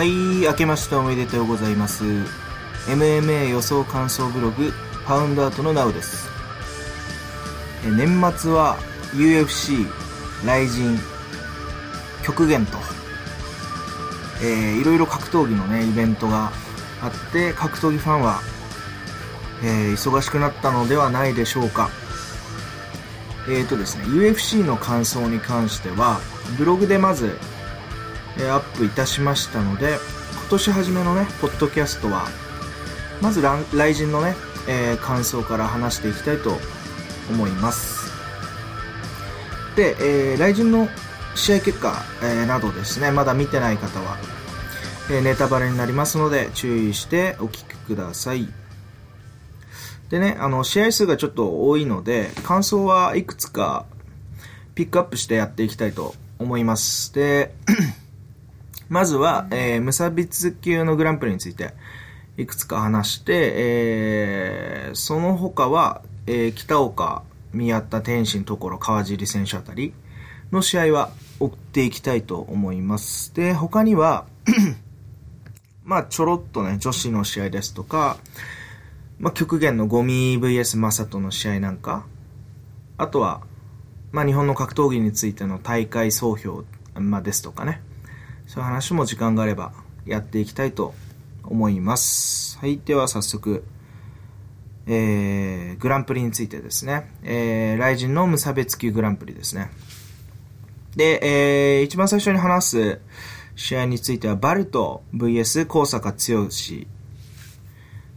はい、明けましておめでとうございます。MMA 予想感想ブログ、パウンドアートのナウです。え年末は UFC、雷神、極限と、えーいろいろ格闘技のね、イベントがあって、格闘技ファンは、えー忙しくなったのではないでしょうか。えーとですね、UFC の感想に関しては、ブログでまず、えアップいたしましたので、今年初めのね、ポッドキャストは、まずラン、雷神のね、えー感想から話していきたいと思います。で、えー、雷神の試合結果、えーなどですね、まだ見てない方は、えネタバレになりますので、注意してお聞きください。でね、あの、試合数がちょっと多いので、感想はいくつかピックアップしてやっていきたいと思います。で、まずは、えー無差別級のグランプリについて、いくつか話して、えーその他は、えー北岡、宮田、天心、所、川尻選手あたりの試合は追っていきたいと思います。で、他には、まあ、ちょろっとね、女子の試合ですとか、まあ、極限のゴミ VS マサトの試合なんか、あとは、まあ、日本の格闘技についての大会総評、まあ、ですとかね、そういう話も時間があればやっていきたいと思います。はい、では早速、えー、グランプリについてですね、えー、ライジンの無差別級グランプリですね。で、えー、一番最初に話す試合については、バルト VS 高坂剛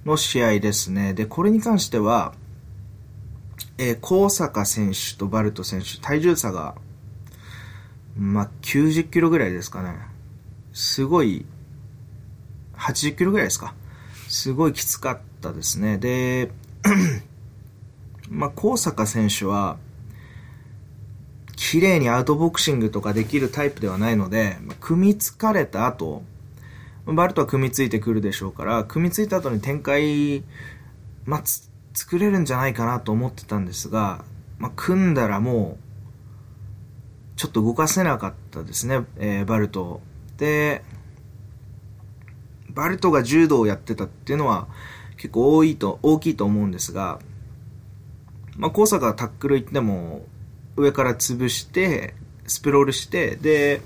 の試合ですね。で、これに関しては、えー、高坂選手とバルト選手、体重差が、まあ、90キロぐらいですかね。すごい、80キロぐらいですか。すごいきつかったですね。で、まあ、高坂選手は、綺麗にアウトボクシングとかできるタイプではないので、ま組みつかれた後、バルトは組みついてくるでしょうから、組みついた後に展開、まあ、作れるんじゃないかなと思ってたんですが、まあ、組んだらもう、ちょっと動かせなかったですね、えーバルト。で、バルトが柔道をやってたっていうのは結構多いと、大きいと思うんですが、まあ、高坂がタックル行っても、上から潰して、スプロールして、で、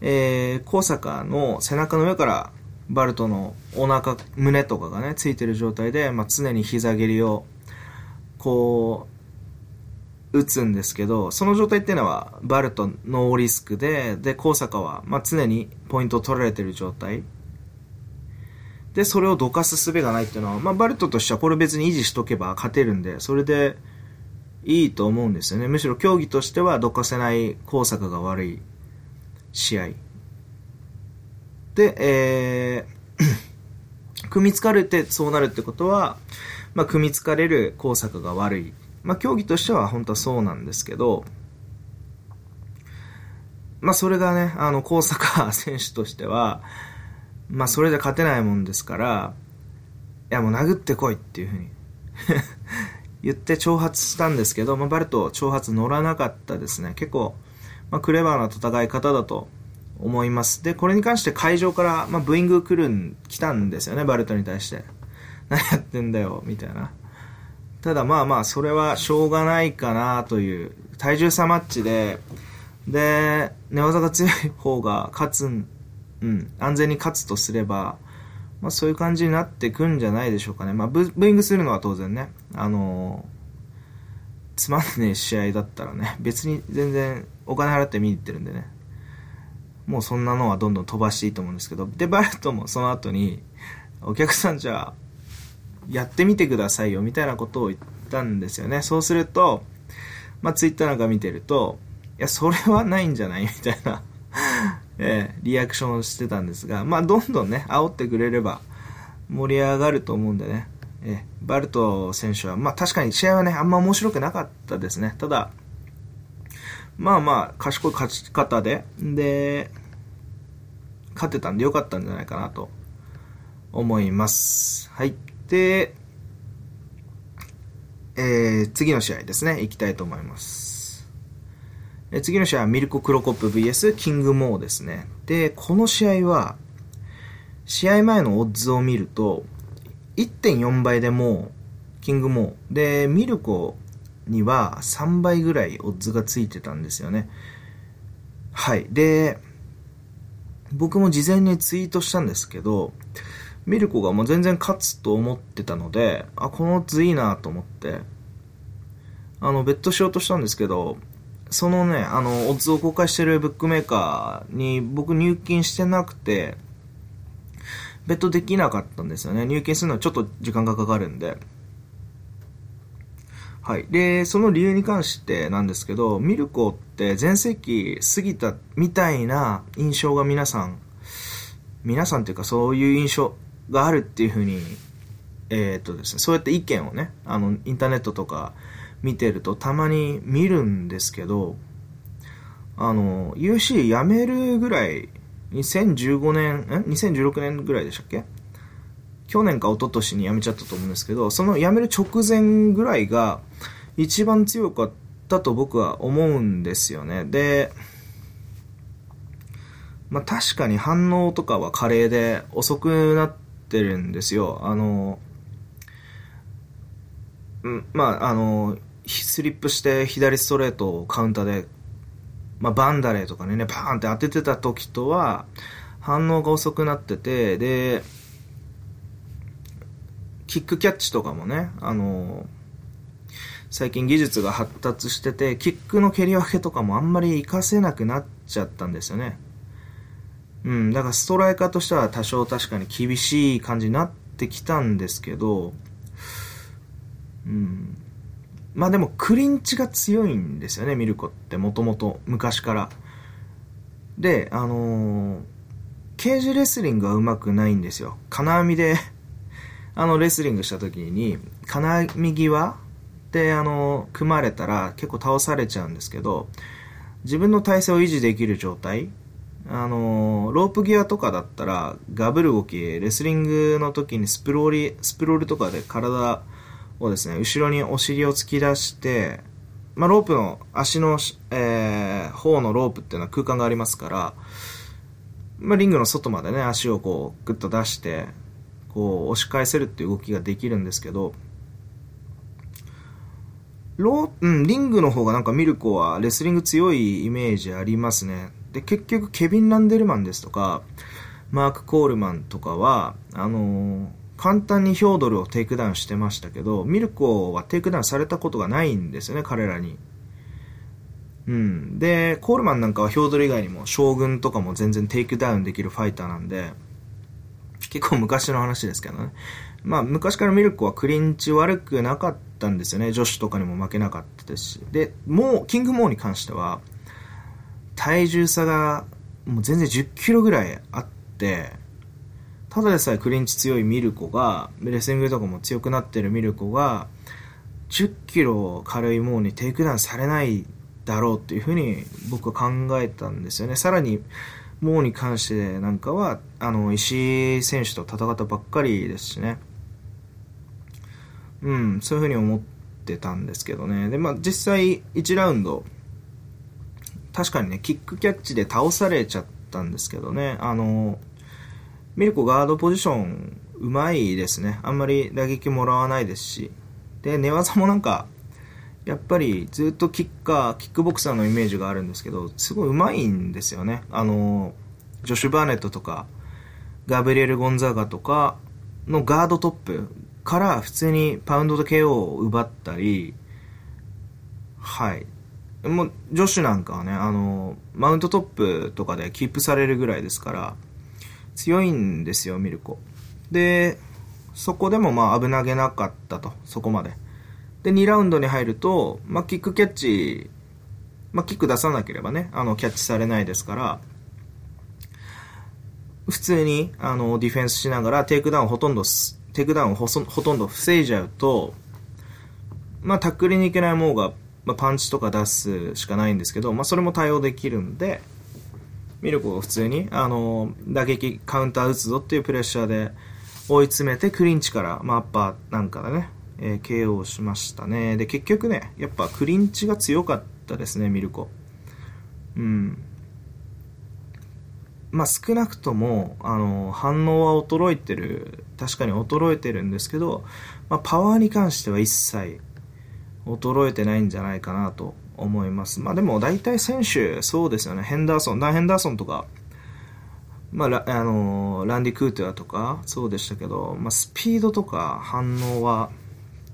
えー、高坂の背中の上からバルトのお腹、胸とかがね、ついてる状態で、まあ、常に膝蹴りを、こう、打つんですけど、その状態っていうのは、バルトノーリスクで、で、高坂は、まあ、常にポイントを取られてる状態。で、それをどかす術がないっていうのは、まあ、バルトとしてはこれ別に維持しとけば勝てるんで、それでいいと思うんですよね。むしろ競技としてはどかせない高坂が悪い試合。で、えー、組みつかれてそうなるってことは、まあ、組みつかれる高坂が悪い。まあ、競技としては本当はそうなんですけど、まあ、それがね、あの、高坂選手としては、まあ、それで勝てないもんですから、いや、もう殴ってこいっていうふうに 言って挑発したんですけど、まあ、バルト挑発乗らなかったですね。結構、まあ、クレバーな戦い方だと思います。で、これに関して会場から、まあ、ブーイング来るん、来たんですよね、バルトに対して。何やってんだよ、みたいな。ただまあまあ、それはしょうがないかなという、体重差マッチで、で、寝技が強い方が勝つん、うん、安全に勝つとすれば、まあそういう感じになってくんじゃないでしょうかね。まあブブーイングするのは当然ね、あのーつまんねえ試合だったらね、別に全然お金払って見に行ってるんでね、もうそんなのはどんどん飛ばしていいと思うんですけど、で、バルトもその後に、お客さんじゃあ、やってみてくださいよ、みたいなことを言ったんですよね。そうすると、まあツイッターなんか見てると、いや、それはないんじゃないみたいな、えーリアクションをしてたんですが、まあどんどんね、煽ってくれれば盛り上がると思うんでね、えーバルト選手は、まあ確かに試合はね、あんま面白くなかったですね。ただ、まあまあ、賢い勝ち方で、で、勝てたんでよかったんじゃないかなと思います。はい。で、えー次の試合ですね、行きたいと思います。えー次の試合はミルコ・クロコップ VS キング・モーですね。で、この試合は、試合前のオッズを見ると、1.4倍でも、キングモー。で、ミルコには3倍ぐらいオッズがついてたんですよね。はい。で、僕も事前にツイートしたんですけど、ミルコがもう全然勝つと思ってたので、あ、このオッズいいなと思って、あの、ベットしようとしたんですけど、そのね、あの、オッズを公開してるブックメーカーに僕入金してなくて、ベットできなかったんですよね。入金するのはちょっと時間がかかるんで。はい。で、その理由に関してなんですけど、ミルコって全盛期過ぎたみたいな印象が皆さん、皆さんっていうかそういう印象があるっていうふうに、えー、っとですね、そうやって意見をね、あの、インターネットとか見てるとたまに見るんですけど、あの、UC 辞めるぐらい、2015年、ん ?2016 年ぐらいでしたっけ？去年か一昨年に辞めちゃったと思うんですけど、その辞める直前ぐらいが一番強かったと僕は思うんですよね。で、まあ確かに反応とかは華麗で遅くなってるんですよ。あの、まああの、スリップして左ストレートをカウンターで、まあバンダレーとかにね、パーンって当ててた時とは反応が遅くなってて、で、キックキャッチとかもね、あの最近技術が発達してて、キックの蹴り分けとかもあんまり活かせなくなっちゃったんですよね。うん、だからストライカーとしては多少確かに厳しい感じになってきたんですけど、うん。まあでもクリンチが強いんですよね、ミルコってもともと昔から。で、あのー、ケージレスリングは上手くないんですよ。金網で あの、レスリングした時に、金網際で、あの、組まれたら結構倒されちゃうんですけど、自分の体勢を維持できる状態、あの、ロープ際とかだったら、ガブる動き、レスリングの時にスプローリ、スプロールとかで体をですね、後ろにお尻を突き出して、まあ、ロープの足の、えー、方のロープっていうのは空間がありますから、まあ、リングの外までね、足をこう、グッと出して、こう押し返せるっていう動きができるんですけど、ロー、うん、リングの方がなんかミルコはレスリング強いイメージありますね。で、結局ケビン・ランデルマンですとか、マーク・コールマンとかは、あのー、簡単にヒョードルをテイクダウンしてましたけど、ミルコはテイクダウンされたことがないんですよね、彼らに。うん。で、コールマンなんかはヒョードル以外にもショーグンとかも全然テイクダウンできるファイターなんで、結構昔の話ですけどね。まあ、昔からミルコはクリンチ悪くなかったんですよね。ジョシュとかにも負けなかったですし。で、もう、キングモーに関しては、体重差がもう全然10キロぐらいあって、ただでさえクリンチ強いミルコが、レスリングとかも強くなってるミルコが、10キロ軽いモーにテイクダウンされないだろうっていうふうに僕は考えたんですよね。さらに、モーに関してなんかは、あの、石井選手と戦ったばっかりですしね。うん、そういうふうに思ってたんですけどね。で、まあ実際1ラウンド、確かにね、キックキャッチで倒されちゃったんですけどね。あの、ミルコガードポジションうまいですね。あんまり打撃もらわないですし。で、寝技もなんか、やっぱりずっとキッカー、キックボクサーのイメージがあるんですけど、すごい上手いんですよね。あの、ジョシュ・バーネットとか、ガブリエル・ゴンザーガとかのガードトップから普通にパウンドと KO を奪ったり、はい。もう、ジョシュなんかはね、あの、マウントトップとかでキープされるぐらいですから、強いんですよ、ミルコ。で、そこでもまあ危なげなかったと、そこまで。で、2ラウンドに入ると、まあ、キックキャッチ、まあ、キック出さなければね、あの、キャッチされないですから、普通に、あの、ディフェンスしながら、テイクダウンほとんど、テイクダウンをほほとんど防いじゃうと、まあ、タックルに行けないモーが、まあ、パンチとか出すしかないんですけど、まあ、それも対応できるんで、ミルコ普通に、あの、打撃、カウンター打つぞっていうプレッシャーで追い詰めて、クリンチから、まあ、アッパーなんかでね、えー、KO しましたね。で、結局ね、やっぱクリンチが強かったですね、ミルコ。うん。まあ、少なくともあの反応は衰えてる確かに衰えてるんですけど、まあ、パワーに関しては一切衰えてないんじゃないかなと思います。まあでも大体選手、そうですよね。ヘンダーソン、ダン・ヘンダーソンとか、まあ、あのランディ・クートゥアとか、そうでしたけど、まあ、スピードとか反応は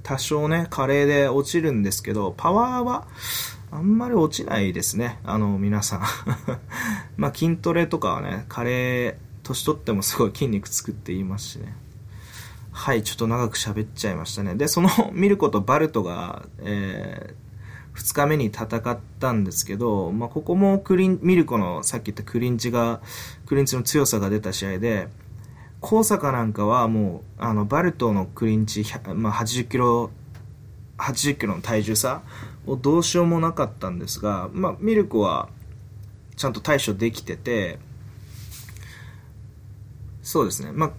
多少ね、華麗で落ちるんですけど、パワーはあんまり落ちないですね。あの、皆さん。まあ、筋トレとかはね、華麗、年取ってもすごい筋肉つくって言いますしね。はい、ちょっと長く喋っちゃいましたね。で、その ミルコとバルトが、えー、2日目に戦ったんですけど、まあ、ここもクリン、ミルコのさっき言ったクリンチが、クリンチの強さが出た試合で、高坂なんかはもう、あの、バルトのクリンチ、まあ、80キロ、80キロの体重差をどうしようもなかったんですが、まあ、ミルコはちゃんと対処できてて、そうですね、まあ、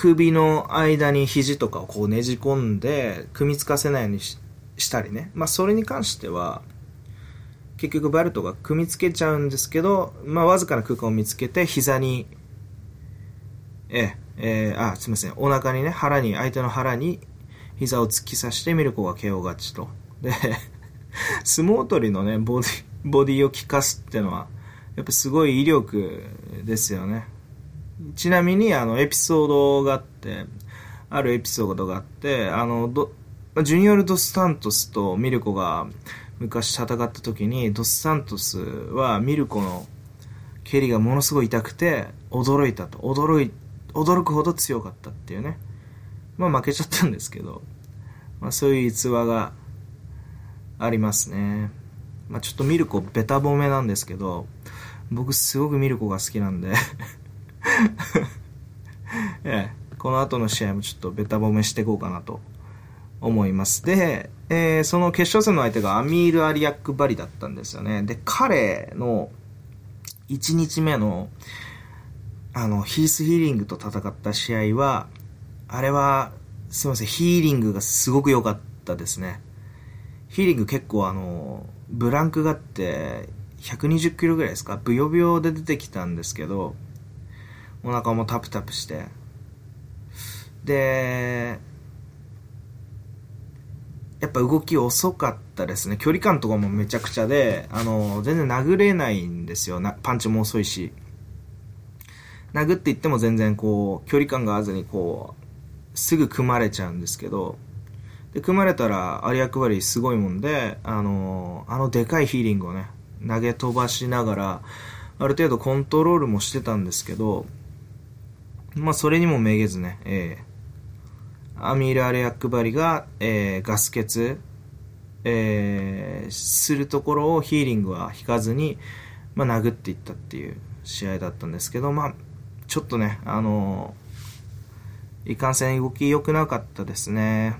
首の間に肘とかをこうねじ込んで組みつかせないようにしたりね、まあ、それに関しては結局バルトが組みつけちゃうんですけど、まあ、わずかな空間を見つけて膝にええー、あすみません。お腹にね腹に相手の腹に膝を突き刺してミルコが KO 勝ちと。で 相撲取りのねボディボディを効かすってのはやっぱすごい威力ですよね。ちなみにあのエピソードがあって、あるエピソードがあって、あの、ドジュニオル・ドス・サントスとミルコが昔戦った時に、ドス・サントスはミルコの蹴りがものすごい痛くて、驚いたと。驚い、驚くほど強かったっていうね。まあ負けちゃったんですけど、まあそういう逸話がありますね。まあちょっとミルコベタ褒めなんですけど、僕すごくミルコが好きなんで ええ、この後の試合もちょっとベタ褒めしていこうかなと思います。で、えー、その決勝戦の相手がアミール・アリアック・バリだったんですよね。で、彼の1日目のあの、ヒース・ヒーリングと戦った試合は、あれは、すいません、ヒーリングがすごく良かったですね。ヒーリング結構あの、ブランクがあって、120キロぐらいですか？ブヨブヨで出てきたんですけど、お腹もタプタプして。でやっぱ動き遅かったですね。距離感とかもめちゃくちゃであの全然殴れないんですよ。なパンチも遅いし。殴っていっても全然こう距離感が合わずにこうすぐ組まれちゃうんですけど。で組まれたら有明バリすごいもんであのあのでかいヒーリングをね投げ飛ばしながらある程度コントロールもしてたんですけどまあ、それにもめげずね、えー、アミール・アレアックバリが、えー、ガス欠、えー、するところをヒーリングは引かずに、まあ、殴っていったっていう試合だったんですけど、まあ、ちょっとね、あのー、いかんせん動き良くなかったですね。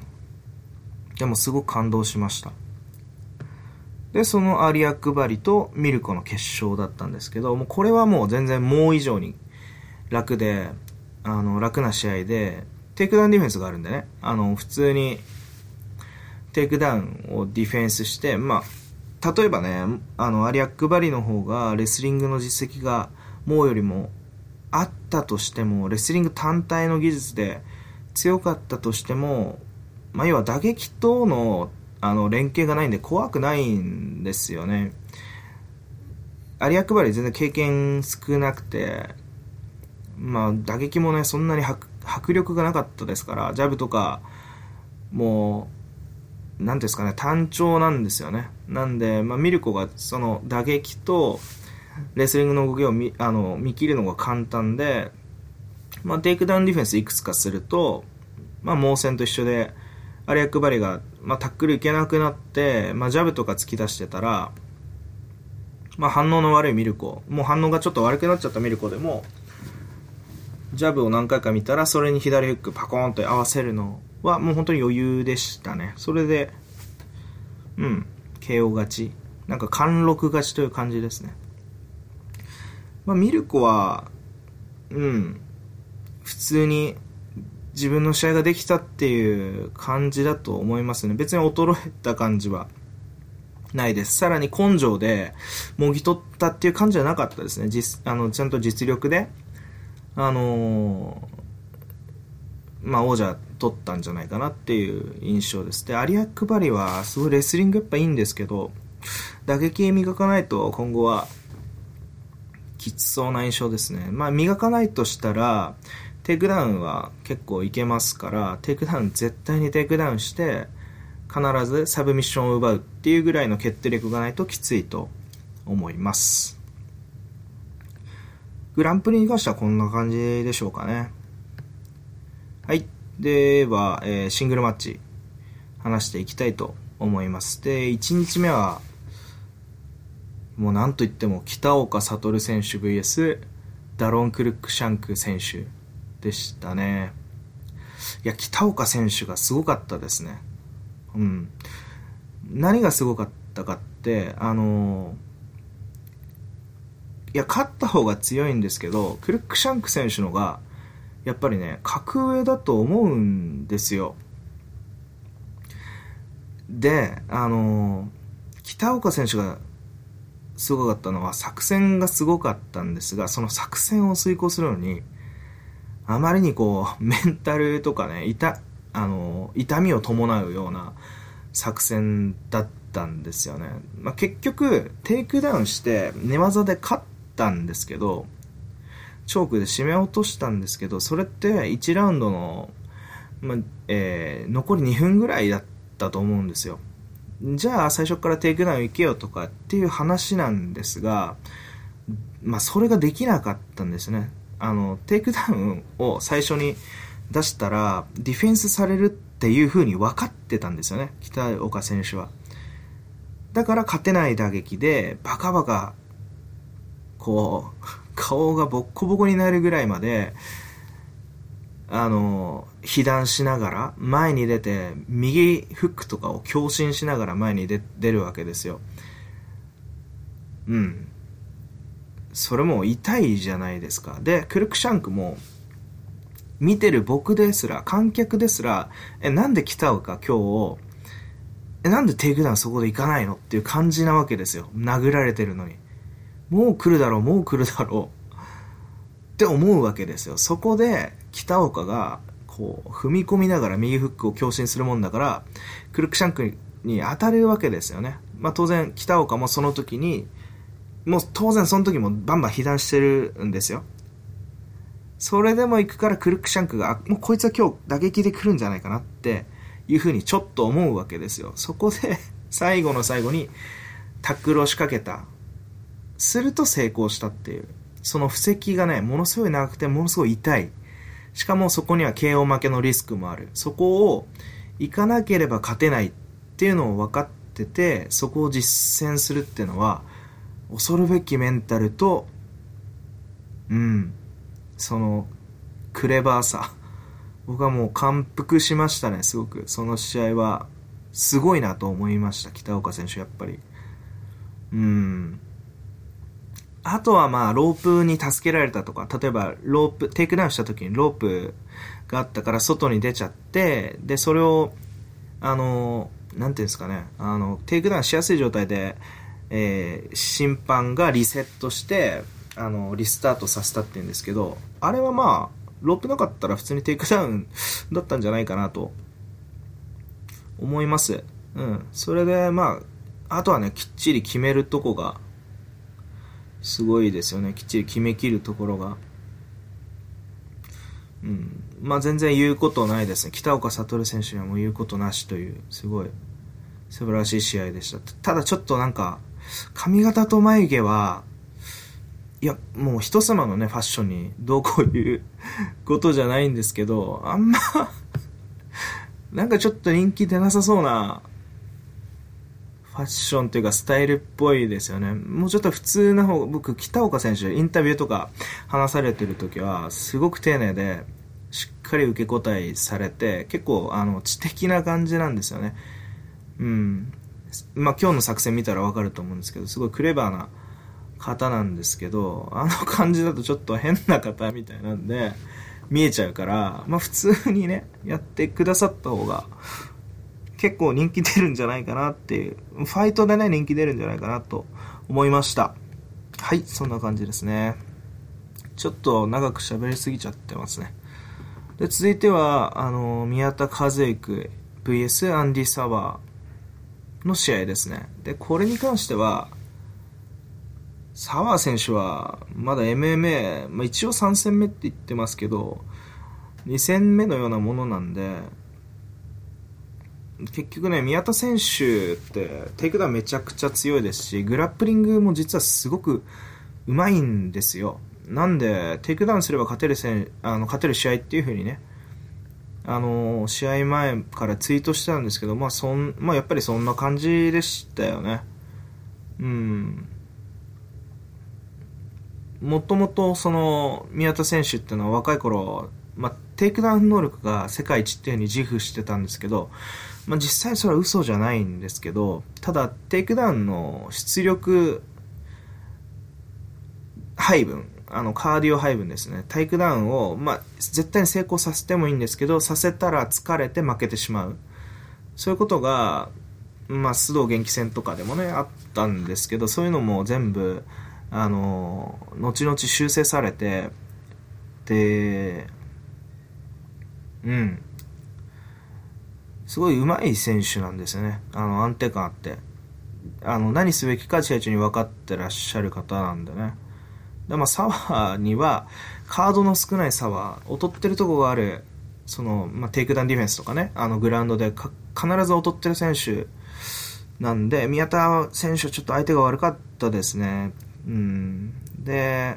でもすごく感動しました。で、そのアリアックバリとミルコの決勝だったんですけど、もうこれはもう全然もう以上に楽で、あの、楽な試合で、テイクダウンディフェンスがあるんでね、あの、普通に、テイクダウンをディフェンスして、まあ、例えばね、あの、アリアックバリの方が、レスリングの実績が、もうよりも、あったとしても、レスリング単体の技術で強かったとしても、まあ、要は打撃との、あの、連携がないんで怖くないんですよね。アリアックバリ全然経験少なくて、まあ、打撃もね、そんなに迫力がなかったですから、ジャブとか、もう、なんですかね、単調なんですよね。なんで、まあ、ミルコが、その、打撃と、レスリングの動きを見あの見切るのが簡単で、まあ、テイクダウンディフェンスいくつかすると、まあ、モー戦と一緒で、アリアックバリが、まあ、タックルいけなくなって、まあ、ジャブとか突き出してたら、まあ、反応の悪いミルコ、もう反応がちょっと悪くなっちゃったミルコでも、ジャブを何回か見たら、それに左フックパコーンと合わせるのはもう本当に余裕でしたね。それで、うん、KO 勝ち。なんか貫禄勝ちという感じですね。まあ、ミルコは、うん、普通に自分の試合ができたっていう感じだと思いますね。別に衰えた感じはないです。さらに根性でもぎ取ったっていう感じじゃなかったですね。実、あの、ちゃんと実力で、あの、まあ、王者取ったんじゃないかなっていう印象です。で、アリアックバリはすごいレスリングやっぱいいんですけど、打撃磨かないと今後はきつそうな印象ですね。まあ、磨かないとしたら、テイクダウンは結構いけますから、テイクダウン絶対にテイクダウンして、必ずサブミッションを奪うっていうぐらいの決定力がないときついと思います。グランプリに関してはこんな感じでしょうかね。はい。では、えー、シングルマッチ話していきたいと思います。で、1日目は、もうなんといっても北岡悟選手 VS ダロン・クルックシャンク選手でしたね。いや、北岡選手がすごかったですね。うん。何がすごかったかって、あのいや、勝った方が強いんですけど、クルックシャンク選手のが、やっぱりね、格上だと思うんですよ。で、あの北岡選手がすごかったのは作戦がすごかったんですが、その作戦を遂行するのに、あまりにこう、メンタルとかね、痛、あの、痛みを伴うような作戦だったんですよね。まあ、結局、テイクダウンして寝技で勝ったたんですけど、チョークで締め落としたんですけど、それって1ラウンドの、ま、えー、残り2分ぐらいだったと思うんですよ。じゃあ最初からテイクダウン行けよとかっていう話なんですが、まあそれができなかったんですね。あの、テイクダウンを最初に出したら、ディフェンスされるっていう風に分かってたんですよね。北岡選手は。だから勝てない打撃で、バカバカ、こう、顔がボッコボコになるぐらいまで、あの、被弾しながら、前に出て、右フックとかを強振しながら前に出出るわけですよ。うん。それも痛いじゃないですか。で、クルックシャンクも、見てる僕ですら、観客ですら、え、なんで来たのか今日、え、なんでテイクダウンそこで行かないのっていう感じなわけですよ。殴られてるのに。もう来るだろう、もう来るだろう。って思うわけですよ。そこで、北岡が、こう、踏み込みながら右フックを強振するもんだから、クルックシャンクに当たるわけですよね。まあ当然、北岡もその時に、もう当然その時もバンバン被弾してるんですよ。それでも行くからクルックシャンクが、もうこいつは今日打撃で来るんじゃないかなっていう風にちょっと思うわけですよ。そこで最後の最後にタックルを仕掛けた。すると成功したっていう。その布石がね、ものすごい長くて、ものすごい痛い。しかもそこには KO 負けのリスクもある。そこを行かなければ勝てないっていうのを分かってて、そこを実践するっていうのは、恐るべきメンタルと、うん、その、クレバーさ。僕はもう感服しましたね、すごく。その試合は、すごいなと思いました、北岡選手、やっぱり。うん。あとはまあ、ロープに助けられたとか、例えば、ロープ、テイクダウンした時にロープがあったから外に出ちゃって、で、それを、あの、なんていうんですかね、あの、テイクダウンしやすい状態で、えー、審判がリセットして、あの、リスタートさせたっていうんですけど、あれはまあ、ロープなかったら普通にテイクダウンだったんじゃないかなと、思います。うん。それで、まあ、あとはね、きっちり決めるとこが、すごいですよね。きっちり決めきるところが。うん。まあ全然言うことないですね。北岡悟選手にはもう言うことなしというすごい素晴らしい試合でした。ただちょっとなんか髪型と眉毛はいやもう人様のねファッションにどうこういうことじゃないんですけどあんまなんかちょっと人気出なさそうなァッションというかスタイルっぽいですよね。もうちょっと普通な方、僕、北岡選手、インタビューとか話されてる時は、すごく丁寧で、しっかり受け答えされて、結構、あの、知的な感じなんですよね。うん。まあ、今日の作戦見たらわかると思うんですけど、すごいクレバーな方なんですけど、あの感じだとちょっと変な方みたいなんで、見えちゃうから、まあ、普通にね、やってくださった方が、結構人気出るんじゃないかなっていう、ファイトでね、人気出るんじゃないかなと思いました。はい、そんな感じですね。ちょっと長く喋りすぎちゃってますね。で、続いては、あの、宮田和之 VS アンディ・サワーの試合ですね。で、これに関しては、サワー選手は、まだ MMA、まあ、一応3戦目って言ってますけど、2戦目のようなものなんで、結局ね、宮田選手ってテイクダウンめちゃくちゃ強いですし、グラップリングも実はすごくうまいんですよ。なんで、テイクダウンすれば勝てる戦あの勝てる試合っていう風にね、あの試合前からツイートしてたんですけど、まあそん、まあやっぱりそんな感じでしたよね。うん。もともとその宮田選手っていうのは若い頃、まあ、テイクダウン能力が世界一っていうふうに自負してたんですけど、まあ、実際それは嘘じゃないんですけど、ただ、テイクダウンの出力配分、あの、カーディオ配分ですね。テイクダウンを、まあ、絶対に成功させてもいいんですけど、させたら疲れて負けてしまう。そういうことが、まあ、須藤元気戦とかでもね、あったんですけど、そういうのも全部、あの、後々修正されて、で、うん。すごい上手い選手なんですよね。あの、安定感あって。あの、何すべきか試合中に分かってらっしゃる方なんでね。で、まあ、サワーには、カードの少ないサワー、劣ってるとこがある、その、まあ、テイクダウンディフェンスとかね、あの、グラウンドで必ず劣ってる選手なんで、宮田選手はちょっと相手が悪かったですね。うん。で、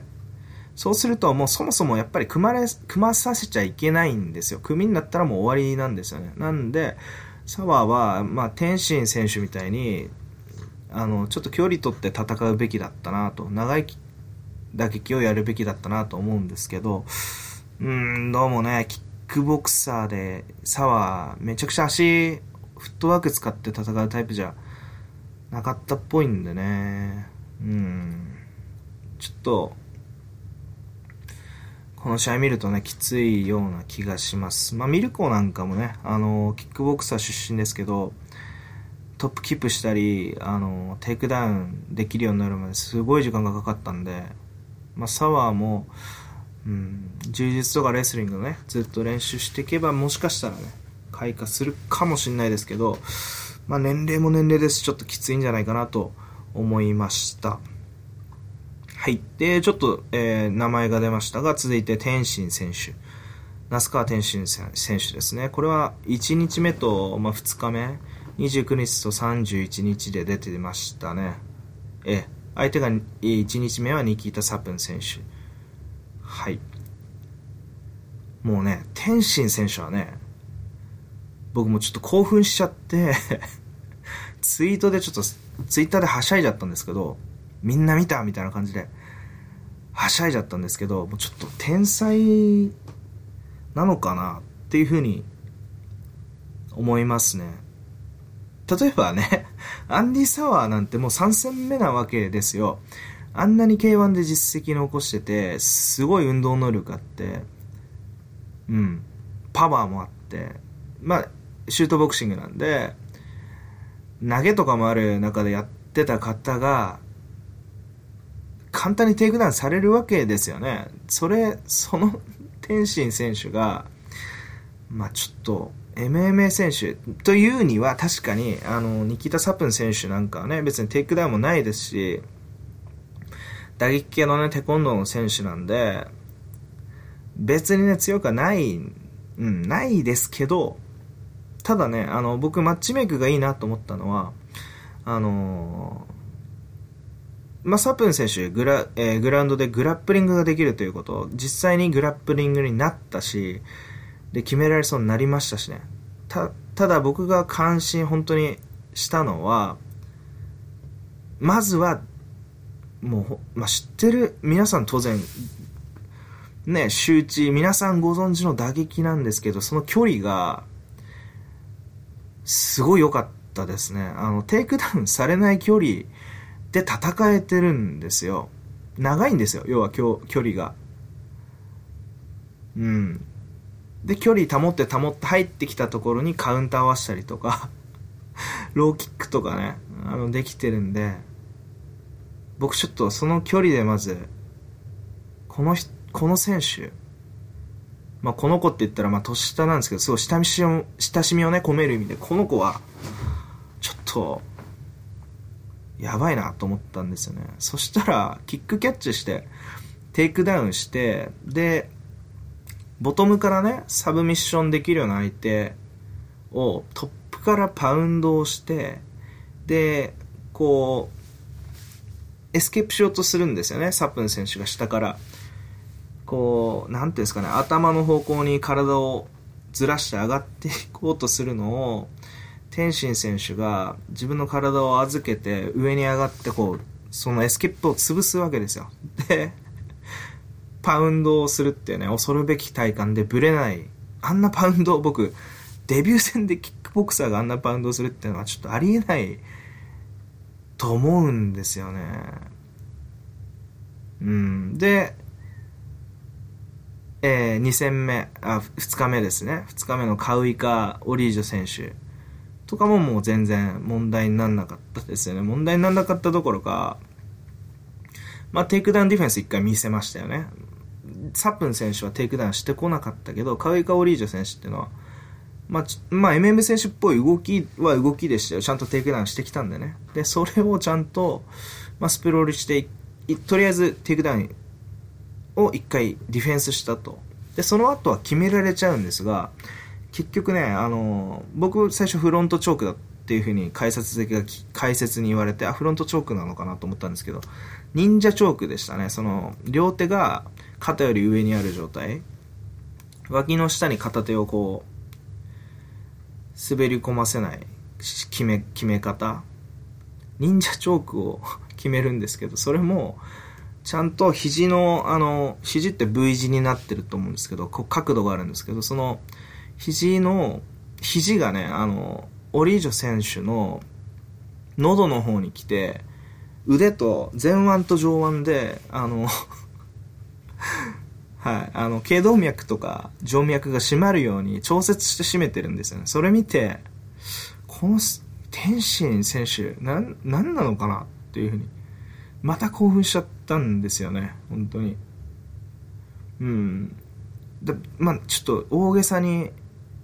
そうするともうそもそもやっぱり組まれ、組まさせちゃいけないんですよ。組になったらもう終わりなんですよね。なんで、サワーは、まあ、天心選手みたいに、あの、ちょっと距離取って戦うべきだったなと、長い打撃をやるべきだったなと思うんですけど、うん、どうもね、キックボクサーで、サワー、めちゃくちゃ足、フットワーク使って戦うタイプじゃなかったっぽいんでね、うん、ちょっと、この試合見るとね、きついような気がします。まあ、ミルコなんかもね、あの、キックボクサー出身ですけど、トップキープしたり、あの、テイクダウンできるようになるまですごい時間がかかったんで、まあ、サワーも、うん、充実とかレスリングね、ずっと練習していけば、もしかしたらね、開花するかもしれないですけど、まあ、年齢も年齢ですしちょっときついんじゃないかなと思いました。はい。で、ちょっと、えー、名前が出ましたが、続いて天心選手。那須川天心選手ですね。これは1日目と、まあ、2日目、29日と31日で出てましたね。え、相手が1日目はニキータ・サプン選手。はい。もうね、天心選手はね、僕もちょっと興奮しちゃって ツイートでちょっと、ツイッターではしゃいじゃったんですけど、みんな見たみたいな感じで、はしゃいじゃったんですけど、もうちょっと天才なのかなっていうふうに思いますね。例えばね、アンディ・サワーなんてもう3戦目なわけですよ。あんなに K1 で実績残してて、すごい運動能力あって、うん、パワーもあって、まあ、シュートボクシングなんで、投げとかもある中でやってた方が、簡単にテイクダウンされるわけですよね。それ、その天心選手が、まあちょっと、MMA 選手というには確かに、あの、ニキタ・サプン選手なんかはね、別にテイクダウンもないですし、打撃系のね、テコンドーの選手なんで、別にね、強くはない、うん、ないですけど、ただね、あの、僕、マッチメイクがいいなと思ったのは、あのまあ、サプン選手グラ、えー、グラウンドでグラップリングができるということ、実際にグラップリングになったし、で、決められそうになりましたしね。た、ただ僕が感心本当にしたのは、まずは、もう、まあ、知ってる、皆さん当然、ね、周知、皆さんご存知の打撃なんですけど、その距離が、すごい良かったですね。あの、テイクダウンされない距離、で戦えてるんですよ。長いんですよ、要は距離が。うん。で、距離保って保って入ってきたところにカウンター合わしたりとか ローキックとかね、あの、できてるんで、僕ちょっとその距離でまず、このこの選手、まあ、この子って言ったら、まあ、年下なんですけど、すごい親しみを、親しみをね、込める意味で、この子は、ちょっと、やばいなと思ったんですよね。そしたら、キックキャッチして、テイクダウンして、で、ボトムからね、サブミッションできるような相手をトップからパウンドをして、で、こう、エスケープしようとするんですよね、サップン選手が下から。こう、なんていうんですかね、頭の方向に体をずらして上がっていこうとするのを、天心選手が自分の体を預けて上に上がってこう、そのエスケープを潰すわけですよ。で、パウンドをするっていうね、恐るべき体幹でブレない。あんなパウンドを僕、デビュー戦でキックボクサーがあんなパウンドをするっていうのはちょっとありえないと思うんですよね。うん。で、えー、2戦目、あ、2日目ですね。2日目のカウイカ・オリージョ選手とかももう全然問題にならなかったですよね。問題にならなかったどころか、まあ、テイクダウンディフェンス1回見せましたよね。サップン選手はテイクダウンしてこなかったけど、カウイカ・オリージョ選手っていうのは、まあ、まあ、MM 選手っぽい動きは動きでしたよ。ちゃんとテイクダウンしてきたんでね。で、それをちゃんと、まあ、スプロールしてとりあえずテイクダウンを1回ディフェンスしたと。で、その後は決められちゃうんですが、結局ね、あの、僕最初フロントチョークだっていうふうに解説的が解説に言われて、あ、フロントチョークなのかなと思ったんですけど、忍者チョークでしたね。その、両手が肩より上にある状態。脇の下に片手をこう、滑り込ませない決め、決め方。忍者チョークを 決めるんですけど、それも、ちゃんと肘の、あの、肘って V 字になってると思うんですけど、こう角度があるんですけど、その、肘の、肘がね、あの、オリージョ選手の喉の方に来て、腕と前腕と上腕で、あの はい、あの、頸動脈とか静脈が締まるように調節して締めてるんですよね。それ見て、この天心選手、なん、なんなのかな？っていうふうにまた興奮しちゃったんですよね、本当に。うん。でまあ、ちょっと大げさに、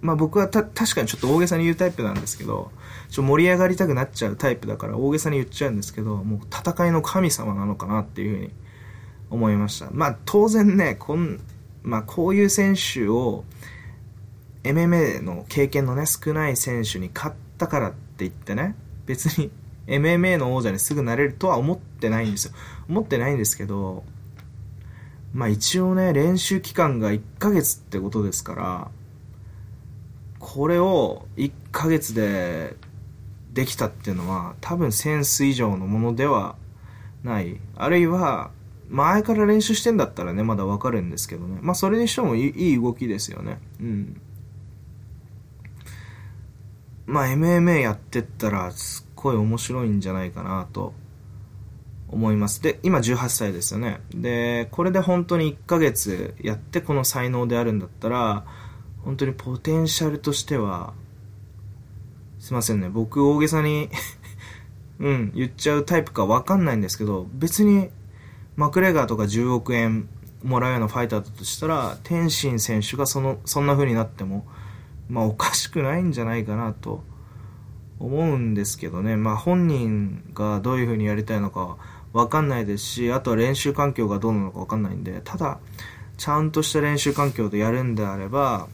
まあ僕はた確かにちょっと大げさに言うタイプなんですけど、ちょ盛り上がりたくなっちゃうタイプだから大げさに言っちゃうんですけど、もう戦いの神様なのかなっていうふうに思いました。まあ当然ね、こん、まあこういう選手を、MMA の経験のね、少ない選手に勝ったからって言ってね、別に MMA の王者にすぐなれるとは思ってないんですよ。思ってないんですけど、まあ一応ね、練習期間が1ヶ月ってことですから、これを1ヶ月でできたっていうのは多分センス以上のものではない。あるいは、前から練習してんだったらね、まだわかるんですけどね。まあそれにしてもいい動きですよね。うん。まあ MMA やってったらすっごい面白いんじゃないかなと思います。で、今18歳ですよね。で、これで本当に1ヶ月やってこの才能であるんだったら、本当にポテンシャルとしては、すいませんね、僕大げさに うん、言っちゃうタイプかわかんないんですけど、別にマクレガーとか10億円もらうようなファイターだとしたら、天心選手がその、そんな風になっても、まあおかしくないんじゃないかなと思うんですけどね、まあ、本人がどういう風にやりたいのかわかんないですし、あとは練習環境がどうなのかわかんないんで、ただ、ちゃんとした練習環境でやるんであれば、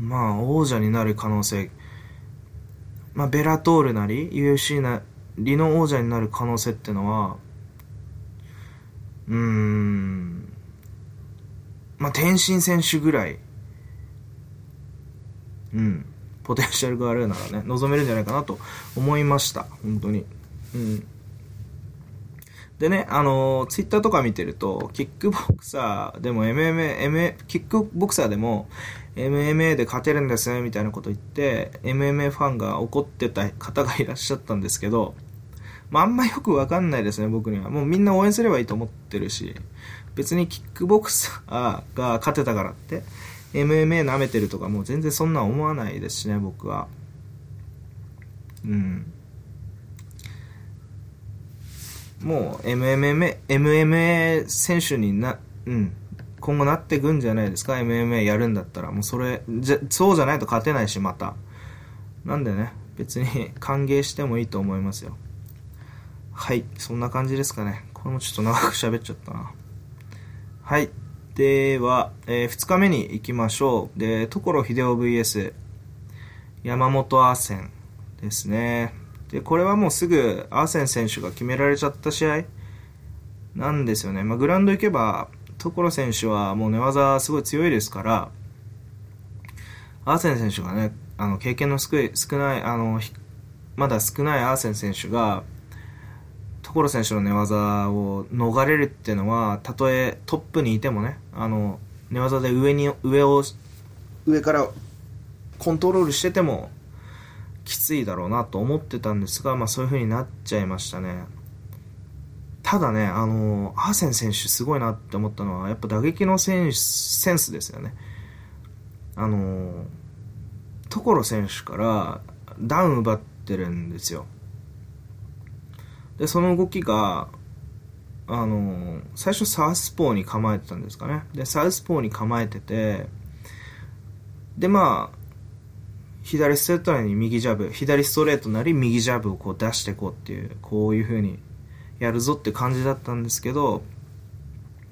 まあ、王者になる可能性、まあ、ベラトールなり、UFC なりの王者になる可能性ってのは、うーん、まあ、天心選手ぐらい、うん。ポテンシャルがあるならね、望めるんじゃないかなと思いました。本当に。うん。でね、あの、ツイッターとか見てると、キックボクサーでも MMA、MMA、キックボクサーでも MMA で勝てるんですね、みたいなこと言って、MMA ファンが怒ってた方がいらっしゃったんですけど、まあ、あんまよくわかんないですね、僕には。もうみんな応援すればいいと思ってるし、別にキックボクサーが勝てたからって、MMA 舐めてるとかもう全然そんな思わないですしね、僕は。うん。もう MMA、MMA 選手にな、うん。今後なっていくんじゃないですか？MMA やるんだったら。もうそれ、じゃ、そうじゃないと勝てないし、また。なんでね、別に 歓迎してもいいと思いますよ。はい、そんな感じですかね。これもちょっと長く喋っちゃったな。はい。では、え2日目に行きましょう。で、所秀夫 VS 山本アーセンですね。で、これはもうすぐアーセン選手が決められちゃった試合なんですよね。まあ、グラウンド行けば、所選手はもう寝技すごい強いですから、アーセン選手がね、あの、経験の少い少ない、あの、まだ少ないアーセン選手が、所選手の寝技を逃れるっていうのは、たとえトップにいてもね、あの、寝技で上に、上を、上からコントロールしてても、きついだろうなと思ってたんですが、まあそういう風になっちゃいましたね。ただね、あの、アーセン選手すごいなって思ったのは、やっぱ打撃のセンセンスですよね。あの、所選手からダウン奪ってるんですよ。で、その動きが、あの、最初サウスポーに構えてたんですかね。で、サウスポーに構えてて、で、まあ、左ストレートなり右ジャブ、左ストレートなり右ジャブをこう出していこうっていう、こういう風にやるぞって感じだったんですけど、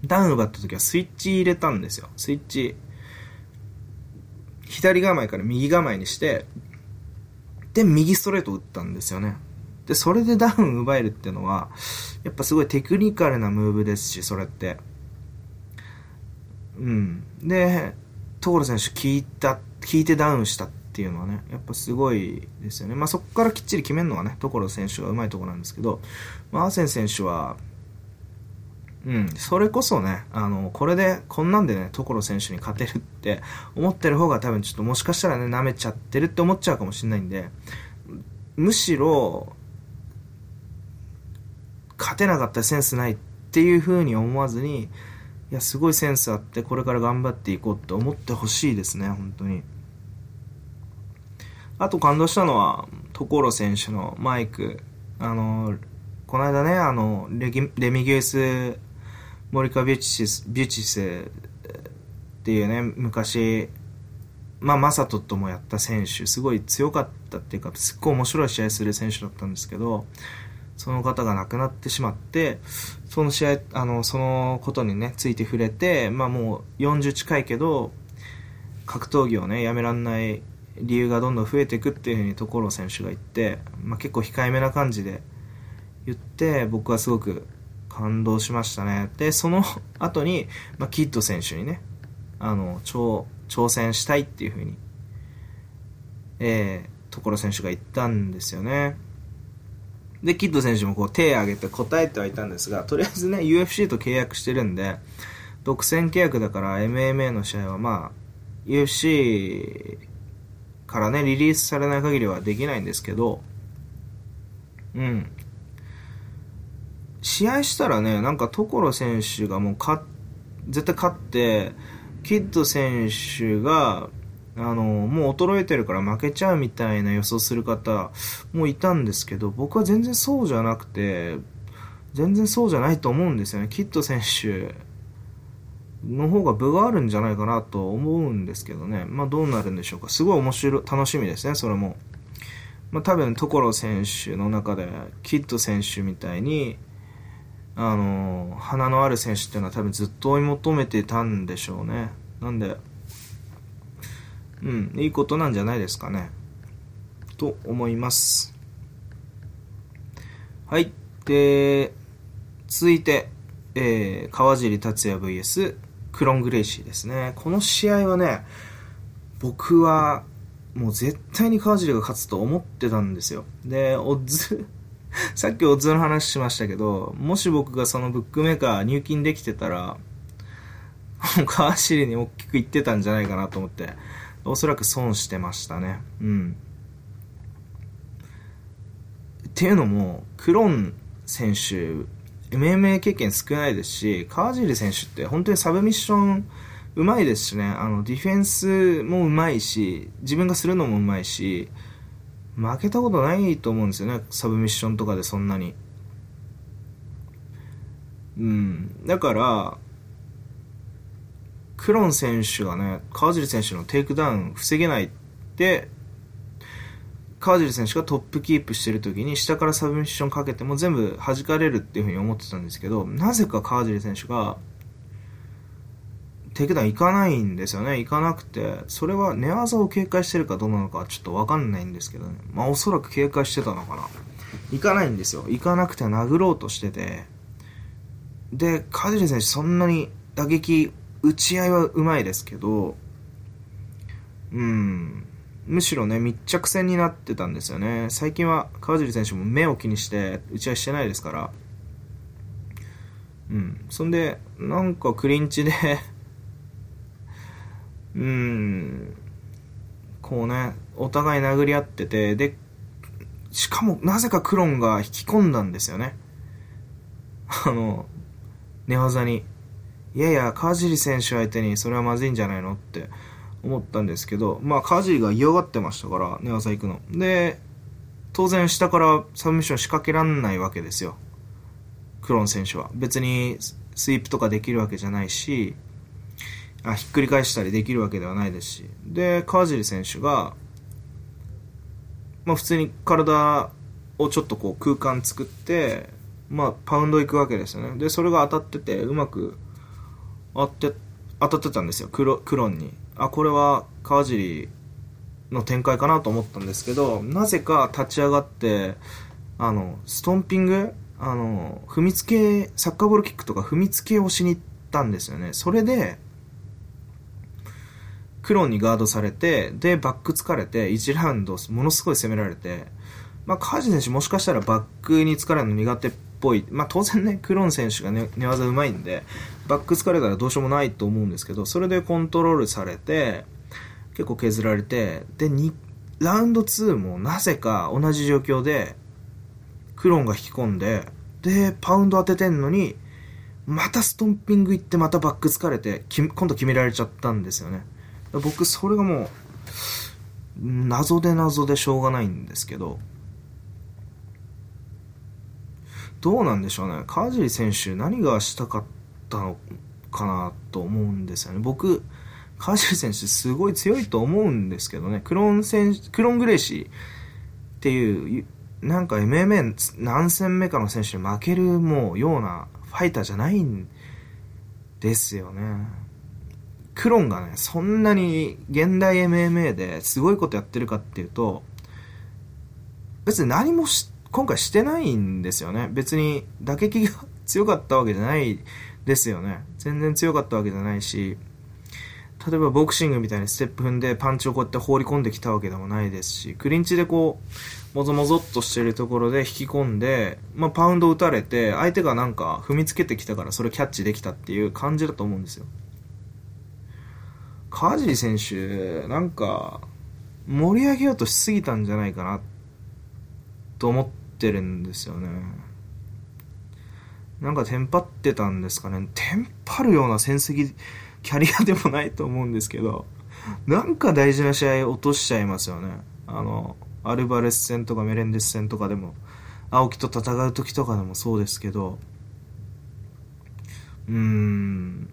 ダウン奪った時はスイッチ入れたんですよ。スイッチ、左構えから右構えにして、で、右ストレート打ったんですよね。で、それでダウン奪えるっていうのは、やっぱすごいテクニカルなムーブですし、それって。うん。で、所選手聞いた、聞いてダウンしたっていうのはね、やっぱすごいですよね。まあそこからきっちり決めるのがね、所選手がうまいところなんですけど、まあアーセン選手は、うん、それこそね、あの、これで、こんなんでね、所選手に勝てるって思ってる方が多分ちょっともしかしたらね、舐めちゃってるって思っちゃうかもしれないんで、むしろ、勝てなかったらセンスないっていう風に思わずに、いや、すごいセンスあって、これから頑張っていこうって思ってほしいですね、本当に。あと感動したのは、所選手のマイク。あの、この間ね、あの、レギレミギュース・モリカ・ビュチス、ビュチスっていうね、昔、まあ、マサトともやった選手、すごい強かったっていうか、すっごい面白い試合する選手だったんですけど、その方が亡くなってしまって、その試合、あの、そのことにね、ついて触れて、まあもう40近いけど、格闘技をね、やめらんない理由がどんどん増えていくっていうふうに所選手が言って、まあ結構控えめな感じで言って、僕はすごく感動しましたね。で、その後に、まあキッド選手にね、あの、挑、挑戦したいっていうふうに、えー、所選手が言ったんですよね。で、キッド選手もこう手を挙げて答えてはいたんですが、とりあえずね、UFC と契約してるんで、独占契約だから MMA の試合はまあ、UFC からね、リリースされない限りはできないんですけど、うん。試合したらね、なんか所選手がもう勝、絶対勝って、キッド選手が、あの、もう衰えてるから負けちゃうみたいな予想する方もいたんですけど、僕は全然そうじゃなくて、全然そうじゃないと思うんですよね。キッド選手の方が分があるんじゃないかなと思うんですけどね。まあどうなるんでしょうか。すごい面白い、楽しみですね、それも。まあ多分、所選手の中で、キッド選手みたいに、あの、花のある選手っていうのは多分ずっと追い求めてたんでしょうね。なんで、うん、いいことなんじゃないですかね。と思います。はい。で、続いて、えー、川尻達也 VS クロン・グレイシーですね。この試合はね、僕はもう絶対に川尻が勝つと思ってたんですよ。で、オッズ、さっきオッズの話しましたけど、もし僕がそのブックメーカー入金できてたら、川尻に大きく言ってたんじゃないかなと思って、おそらく損してましたね。うん。っていうのも、クロン選手、MMA 経験少ないですし、川尻選手って本当にサブミッションうまいですしね、あの、ディフェンスもうまいし、自分がするのもうまいし、負けたことないと思うんですよね、サブミッションとかでそんなに。うん。だから、クロン選手がね、川尻選手のテイクダウン防げないって、川尻選手がトップキープしてる時に下からサブミッションかけても全部弾かれるっていうふうに思ってたんですけど、なぜか川尻選手がテイクダウン行かないんですよね。行かなくて、それは寝技を警戒してるかどうなのかちょっとわかんないんですけどね。まあおそらく警戒してたのかな。行かないんですよ。行かなくて殴ろうとしてて、で、川尻選手そんなに打撃、打ち合いはうまいですけど、うん、むしろね、密着戦になってたんですよね。最近は川尻選手も目を気にして打ち合いしてないですから。うん。そんで、なんかクリンチで うん、こうね、お互い殴り合ってて、で、しかもなぜかクロンが引き込んだんですよね。あの、寝技に。いやいや、川尻選手相手にそれはまずいんじゃないのって思ったんですけど、まあ、川尻が嫌がってましたから、寝技行くの。で、当然下からサブミッション仕掛けらんないわけですよ。クロン選手は。別にスイープとかできるわけじゃないし、あひっくり返したりできるわけではないですし。で、川尻選手が、まあ普通に体をちょっとこう空間作って、まあ、パウンド行くわけですよね。で、それが当たってて、うまく当て、当たってたんですよ、クロクロンに。あ、これは川尻の展開かなと思ったんですけど、なぜか立ち上がって、あの、ストンピングあの、踏みつけ、サッカーボールキックとか踏みつけをしに行ったんですよね。それで、クロンにガードされて、で、バック疲れて、1ラウンド、ものすごい攻められて、まあ、川地選手もしかしたらバックに疲れるの苦手っぽい、まあ、当然ね、クロン選手が、寝技うまいんで、バック疲れたらどうしようもないと思うんですけど、それでコントロールされて、結構削られて、で、2、ラウンド2もなぜか同じ状況で、クロンが引き込んで、で、パウンド当ててんのに、またストンピング行ってまたバック疲れて、今度決められちゃったんですよね。僕、それがもう、謎で謎でしょうがないんですけど、どうなんでしょうね。川尻選手何がしたかったのかなと思うんですよね。僕、川尻選手すごい強いと思うんですけどね。クローン選手、クロングレイシーっていう、なんか MMA 何戦目かの選手に負けるもうようなファイターじゃないんですよね。クロンがね、そんなに現代 MMA ですごいことやってるかっていうと、別に何もし今回してないんですよね。別に打撃が強かったわけじゃないですよね。全然強かったわけじゃないし、例えばボクシングみたいにステップ踏んでパンチをこうやって放り込んできたわけでもないですし、クリンチでこう、もぞもぞっとしてるところで引き込んで、まあ、パウンド打たれて、相手がなんか踏みつけてきたからそれキャッチできたっていう感じだと思うんですよ。川尻選手、なんか、盛り上げようとしすぎたんじゃないかな、と思、ってるんですよね。なんかテンパってたんですかね。テンパるような戦績、キャリアでもないと思うんですけど、なんか大事な試合落としちゃいますよね。あの、アルバレス戦とかメレンデス戦とかでも、青木と戦う時とかでもそうですけど、うーん、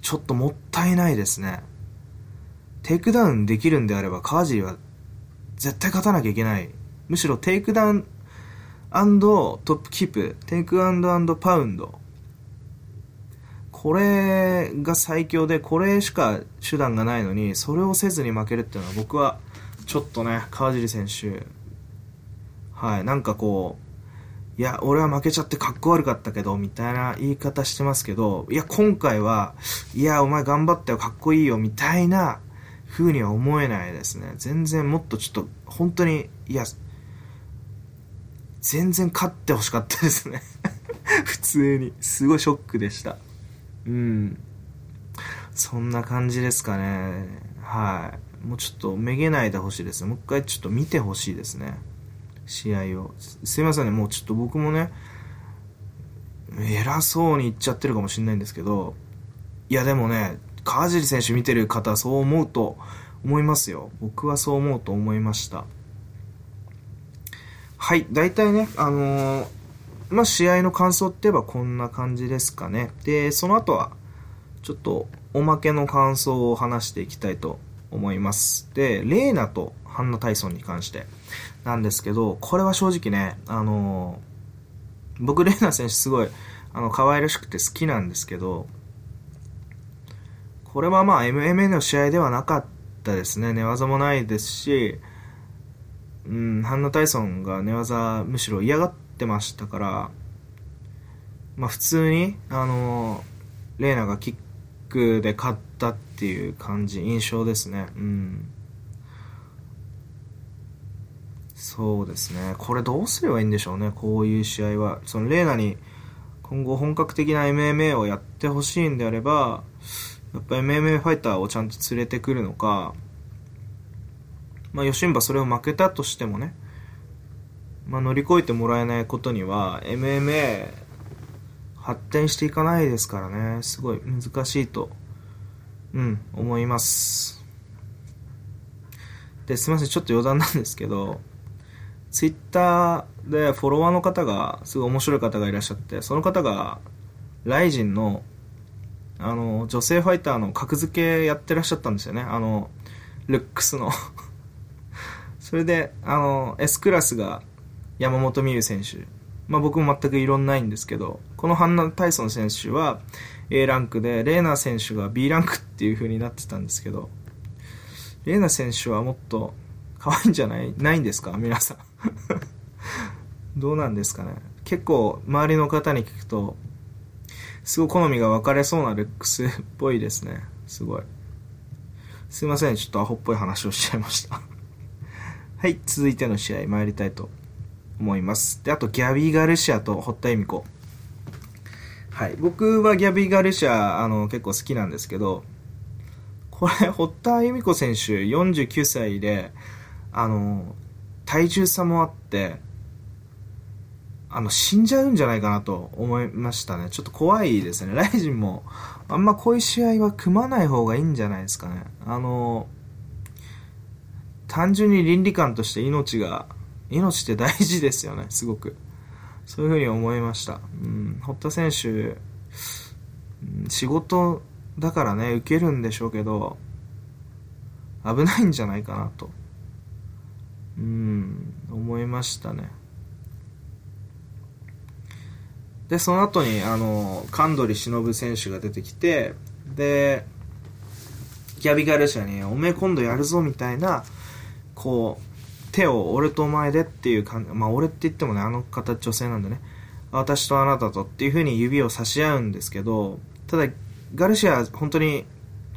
ちょっともったいないですね。テイクダウンできるんであれば、川尻は絶対勝たなきゃいけない。むしろテイクダウン and トップキープ、テイクダウン and パウンド。これが最強で、これしか手段がないのに、それをせずに負けるっていうのは僕は、ちょっとね、川尻選手、はい、なんかこう、いや、俺は負けちゃってかっこ悪かったけど、みたいな言い方してますけど、いや、今回は、いや、お前頑張ったよ、かっこいいよ、みたいな風には思えないですね。全然もっとちょっと、本当に、いや、全然勝ってほしかったですね 普通に。すごいショックでした。うん。そんな感じですかね。はい。もうちょっとめげないでほしいです。もう一回ちょっと見てほしいですね。試合を。すいませんね。もうちょっと僕もね、偉そうに言っちゃってるかもしれないんですけど、いやでもね、川尻選手見てる方はそう思うと思いますよ。僕はそう思うと思いました。はい、大体ね、あのー、まあ、試合の感想って言えばこんな感じですかね。で、その後は、ちょっとおまけの感想を話していきたいと思います。で、レーナとハンナ・タイソンに関してなんですけど、これは正直ね、あのー、僕、レーナ選手すごい、あの、可愛らしくて好きなんですけど、これはまあ MMA の試合ではなかったですね。寝技もないですし、うん、ハンナ・タイソンが寝技むしろ嫌がってましたから、まあ普通に、あの、レーナがキックで勝ったっていう感じ、印象ですね。うん。そうですね。これどうすればいいんでしょうね、こういう試合は。そのレーナに今後本格的な MMA をやってほしいんであれば、やっぱ MMA ファイターをちゃんと連れてくるのか、まあ、ヨシンバそれを負けたとしてもね、まあ、乗り越えてもらえないことには、MMA 発展していかないですからね、すごい難しいと、うん、思います。で、すみません、ちょっと余談なんですけど、ツイッターでフォロワーの方が、すごい面白い方がいらっしゃって、その方が、ライジンの、あの、女性ファイターの格付けやってらっしゃったんですよね。あの、ルックスのそれで、あの、S クラスが山本美優選手。まあ僕も全く異論ないんですけど、このハンナ・タイソン選手は A ランクで、レーナ選手が B ランクっていう風になってたんですけど、レーナ選手はもっと可愛いんじゃない？ないんですか？皆さん どうなんですかね？結構周りの方に聞くと、すごい好みが分かれそうなルックスっぽいですね。すごい。すいません、ちょっとアホっぽい話をしちゃいましたはい、続いての試合参りたいと思います。で、あと、ギャビー・ガルシアと堀田恵美子。はい、僕はギャビー・ガルシア、あの、結構好きなんですけど、これ、堀田恵美子選手、49歳で、あの、体重差もあって、あの、死んじゃうんじゃないかなと思いましたね。ちょっと怖いですね。ライジンも、あんまこういう試合は組まない方がいいんじゃないですかね。あの、単純に倫理観として命が、命って大事ですよね、すごく。そういうふうに思いました。うん、堀田選手、仕事だからね、受けるんでしょうけど、危ないんじゃないかなと、うん、思いましたね。で、その後に、あの、神取忍選手が出てきて、で、ギャビガルシャに、おめえ今度やるぞみたいな、こう、手を俺とお前でっていう感じ、まあ俺って言ってもね、あの方女性なんでね、私とあなたとっていう風に指を差し合うんですけど、ただ、ガルシア本当に、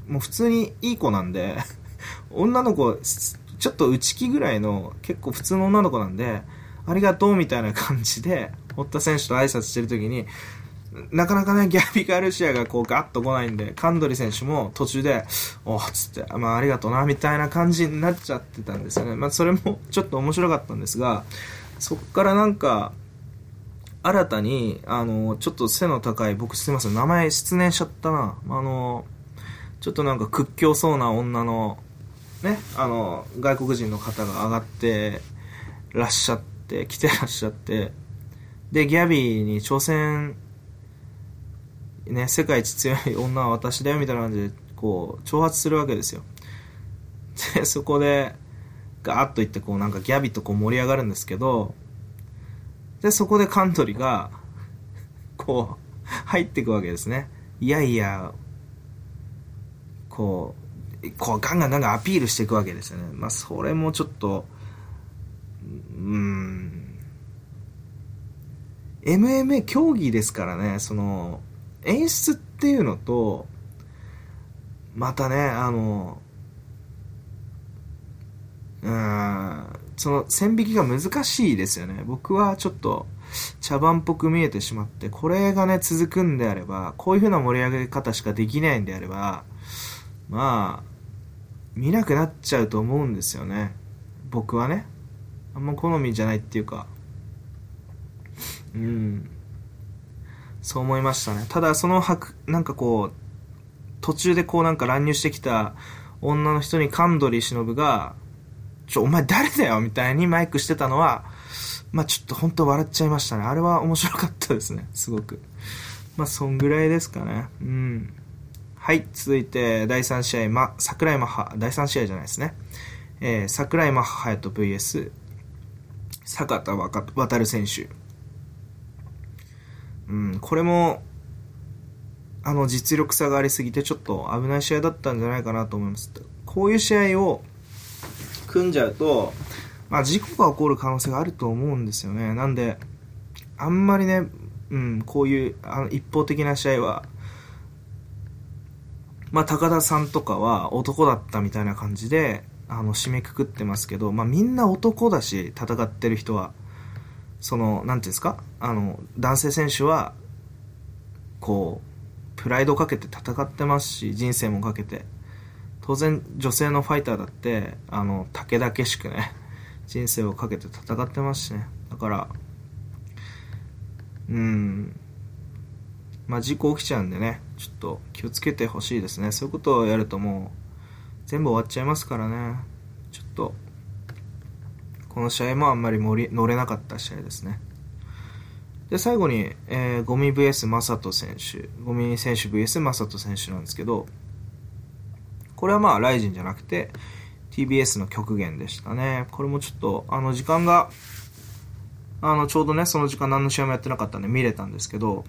もう普通にいい子なんで 女の子、ちょっと内気ぐらいの結構普通の女の子なんで、ありがとうみたいな感じで、堀田選手と挨拶してる時に、なかなかね、ギャビガルシアがこうガッと来ないんで、カンドリ選手も途中で、おっつって、まあありがとうな、みたいな感じになっちゃってたんですよね。まあそれも ちょっと面白かったんですが、そっからなんか、新たに、あの、ちょっと背の高い、僕すいません、名前失念しちゃったな。あの、ちょっとなんか屈強そうな女の、ね、あの、外国人の方が上がってらっしゃって、来てらっしゃって、で、ギャビーに挑戦ね、世界一強い女は私だよみたいな感じで、こう、挑発するわけですよ。で、そこで、ガーッと言って、こう、なんかギャビとこう盛り上がるんですけど、で、そこでカントリーが、こう、入っていくわけですね。いやいや、こう、こうガンガンガンガンアピールしていくわけですよね。まあ、それもちょっと、うん、MMA 競技ですからね、その、演出っていうのと、またね、あの、うん、その線引きが難しいですよね。僕はちょっと茶番っぽく見えてしまって、これがね、続くんであれば、こういう風な盛り上げ方しかできないんであれば、まあ、見なくなっちゃうと思うんですよね。僕はね。あんま好みじゃないっていうか。うん。そう思いましたね。ただ、その白、なんかこう、途中でこうなんか乱入してきた女の人にカンドリ忍が、ちょ、お前誰だよみたいにマイクしてたのは、まあちょっと本当笑っちゃいましたね。あれは面白かったですね。すごく。まあそんぐらいですかね。うん。はい、続いて第3試合、ま、桜井マッハ、第3試合じゃないですね。えー、桜井マッハ隼人 VS 坂田渡る選手。うん、これも、あの、実力差がありすぎて、ちょっと危ない試合だったんじゃないかなと思います。こういう試合を組んじゃうと、まあ、事故が起こる可能性があると思うんですよね。なんで、あんまりね、うん、こういうあの一方的な試合は、まあ、高田さんとかは男だったみたいな感じで、あの、締めくくってますけど、まあ、みんな男だし、戦ってる人は。その、なんていうんですか？あの、男性選手は、こう、プライドをかけて戦ってますし、人生もかけて。当然、女性のファイターだって、あの、武田けしくね、人生をかけて戦ってますしね。だから、うん、まあ、事故起きちゃうんでね、ちょっと気をつけてほしいですね。そういうことをやるともう、全部終わっちゃいますからね。ちょっと、この試合もあんまり盛り乗れなかった試合ですね。で、最後に、えー、ゴミ VS マサト選手。ゴミ選手 VS マサト選手なんですけど、これはまあ、ライジンじゃなくて、TBS の極限でしたね。これもちょっと、あの、時間が、あの、ちょうどね、その時間何の試合もやってなかったんで見れたんですけど、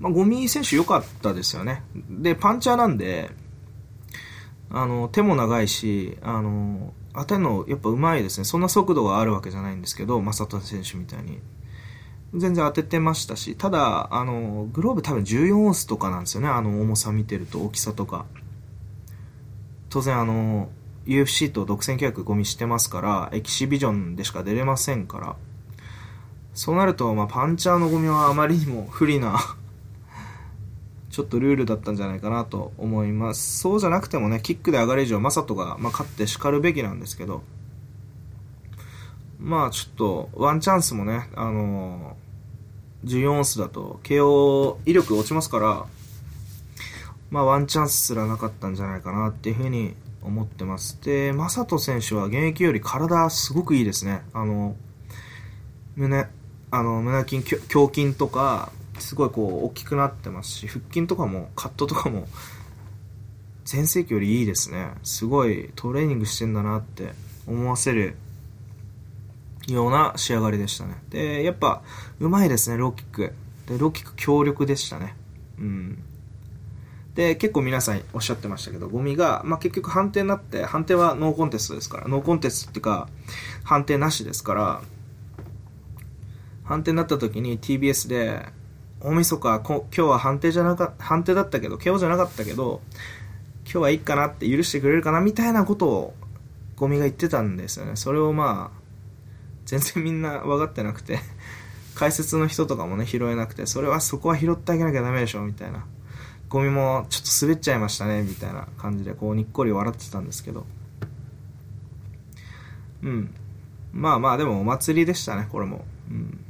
まあ、ゴミ選手良かったですよね。で、パンチャーなんで、あの、手も長いし、あの、当てるのやっぱ上手いですね。そんな速度があるわけじゃないんですけど、正人選手みたいに。全然当ててましたし、ただ、あの、グローブ多分14オンスとかなんですよね。あの重さ見てると、大きさとか。当然あの、UFC と独占契約ゴミしてますから、エキシビジョンでしか出れませんから。そうなると、まあ、パンチャーのゴミはあまりにも不利なちょっとルールだったんじゃないかなと思います。そうじゃなくてもね、キックで上がる以上、マサトが、まあ、勝って叱るべきなんですけど、まあちょっと、ワンチャンスもね、あのー、14オンスだと、KO 威力落ちますから、まあワンチャンスすらなかったんじゃないかなっていうふうに思ってます。で、マサト選手は現役より体すごくいいですね。あの、胸、あの、胸筋、胸筋とか、すごいこう大きくなってますし腹筋とかもカットとかも全盛期よりいいですね。すごいトレーニングしてんだなって思わせるような仕上がりでしたね。でやっぱうまいですねローキック。でローキック強力でしたね。うん。で結構皆さんおっしゃってましたけどゴミが、まあ、結局判定になって判定はノーコンテストですから。ノーコンテストっていうか判定なしですから判定になった時に TBS で大晦日こ今日は判定じゃなか判定だったけど KO じゃなかったけど今日はいいかなって許してくれるかなみたいなことをゴミが言ってたんですよね。それをまあ全然みんな分かってなくて解説の人とかもね拾えなくてそれはそこは拾ってあげなきゃダメでしょみたいな。ゴミもちょっと滑っちゃいましたねみたいな感じでこうにっこり笑ってたんですけど。うん。まあまあでもお祭りでしたねこれも。うん。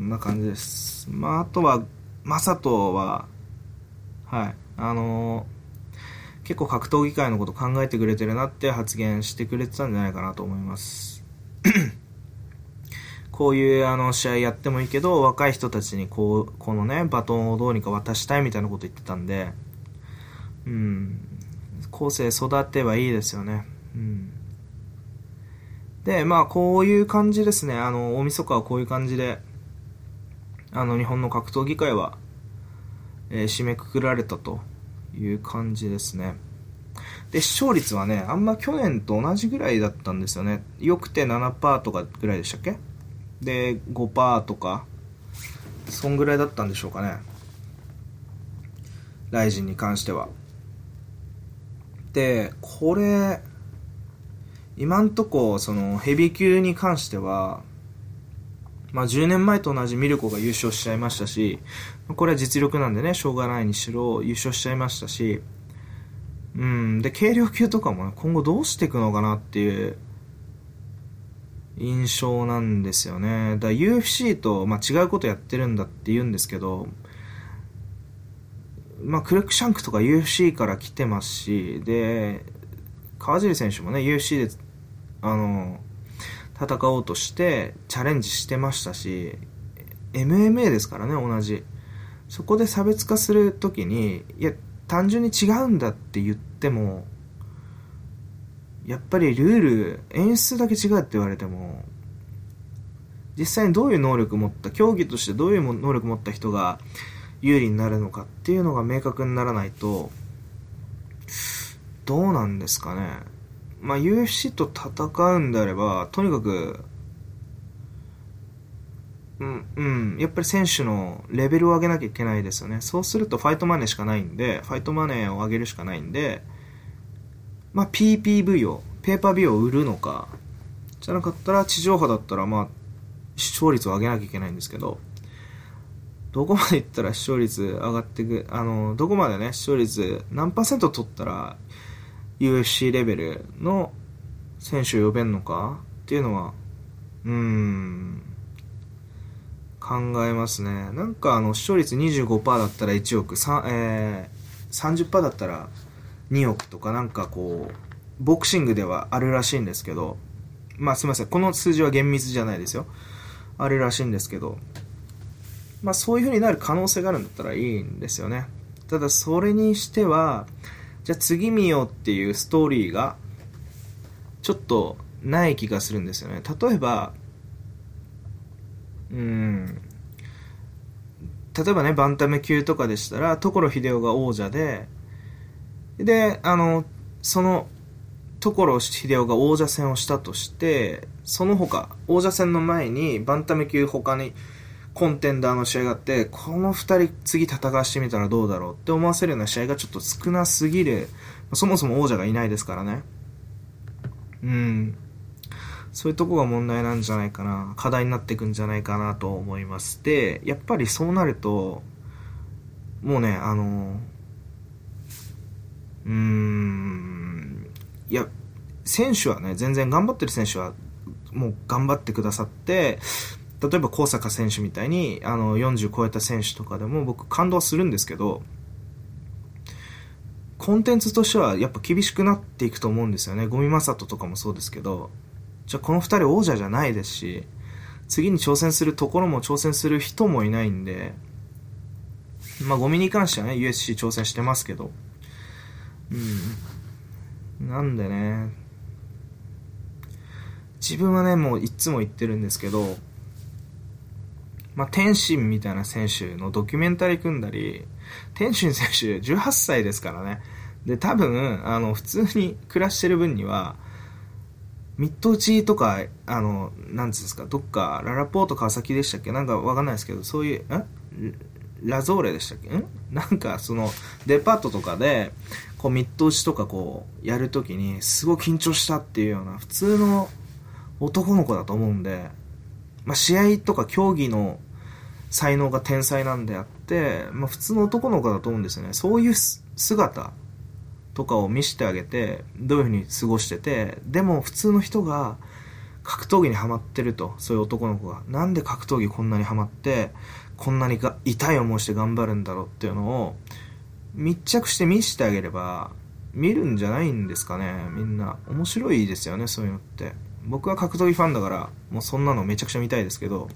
んな感じです。まあ、あとは、マサトは、はい、あのー、結構格闘技界のこと考えてくれてるなって発言してくれてたんじゃないかなと思います。こういうあの試合やってもいいけど、若い人たちにこう、このね、バトンをどうにか渡したいみたいなこと言ってたんで、うん、後世育てばいいですよね。うん。で、まあ、こういう感じですね。あの、大晦日はこういう感じで、あの日本の格闘技界は、えー、締めくくられたという感じですね。で、視聴率はね、あんま去年と同じぐらいだったんですよね。よくて7%とかぐらいでしたっけ？で、5%とか、そんぐらいだったんでしょうかね。ライジンに関しては。で、これ、今んとこ、その、ヘビー級に関しては、まあ、10年前と同じミルコが優勝しちゃいましたし、これは実力なんでね、しょうがないにしろ優勝しちゃいましたし、うん、で、軽量級とかもね、今後どうしていくのかなっていう印象なんですよね。だから UFC と、まあ、違うことやってるんだって言うんですけど、まあ、クレックシャンクとか UFC から来てますし、で、川尻選手もね、UFC で、あの、戦おうとしてチャレンジしてましたし MMA ですからね同じ。そこで差別化するときにいや単純に違うんだって言ってもやっぱりルール演出だけ違うって言われても実際にどういう能力を持った競技としてどういう能力を持った人が有利になるのかっていうのが明確にならないとどうなんですかね。まあ UFC と戦うんであればとにかくうん、うん、やっぱり選手のレベルを上げなきゃいけないですよね。そうするとファイトマネーしかないんで、ファイトマネーを上げるしかないんで、まあ PPV を、ペーパービューを売るのか、じゃなかったら地上波だったらまあ視聴率を上げなきゃいけないんですけど、どこまでいったら視聴率上がっていく、あの、どこまでね、視聴率何パーセント取ったら UFC レベルの選手を呼べんのかっていうのは、うーん、考えますね。なんかあの、視聴率25%だったら1億、えー、30%だったら2億とかなんかこう、ボクシングではあるらしいんですけど、まあすみません、この数字は厳密じゃないですよ。あるらしいんですけど、まあそういう風になる可能性があるんだったらいいんですよね。ただそれにしては、じゃあ次見ようっていうストーリーが、ちょっとない気がするんですよね。例えば、うん、例えばね、バンタム級とかでしたら、所秀夫が王者で、で、あの、その、所秀夫が王者戦をしたとして、その他、王者戦の前に、バンタム級他に、コンテンダーの試合があって、この二人次戦わしてみたらどうだろうって思わせるような試合がちょっと少なすぎる。そもそも王者がいないですからね。うん。そういうとこが問題なんじゃないかな、課題になっていくんじゃないかなと思います。で、やっぱりそうなると、もうね、あの、うーん、いや、選手はね、全然頑張ってる選手は、もう頑張ってくださって、例えば高坂選手みたいに、あの、40超えた選手とかでも僕感動するんですけど、コンテンツとしてはやっぱ厳しくなっていくと思うんですよね。ゴミマサトとかもそうですけど、じゃあこの2人王者じゃないですし、次に挑戦するところも挑戦する人もいないんで、まあゴミに関してはね、USC 挑戦してますけど、うん。なんでね、自分はね、もういつも言ってるんですけど、まあ、天心みたいな選手のドキュメンタリー組んだり、天心選手18歳ですからね。で、多分、あの、普通に暮らしてる分には、ミッド打ちとか、あの、なんつうんですか、どっか、ララポート川崎でしたっけ？なんかわかんないですけど、そういう、んラゾーレでしたっけ？ん？なんか、その、デパートとかで、こう、ミッド打ちとかこう、やるときに、すごい緊張したっていうような、普通の男の子だと思うんで、まあ、試合とか競技の才能が天才なんであって、まあ、普通の男の子だと思うんですよね。そういう姿とかを見せてあげて、どういうふうに過ごしてて、でも普通の人が格闘技にハマってると、そういう男の子が。なんで格闘技こんなにハマって、こんなにが痛い思いして頑張るんだろうっていうのを、密着して見せてあげれば、見るんじゃないんですかね、みんな。面白いですよね、そういうのって。僕は格闘技ファンだから、もうそんなのめちゃくちゃ見たいですけど、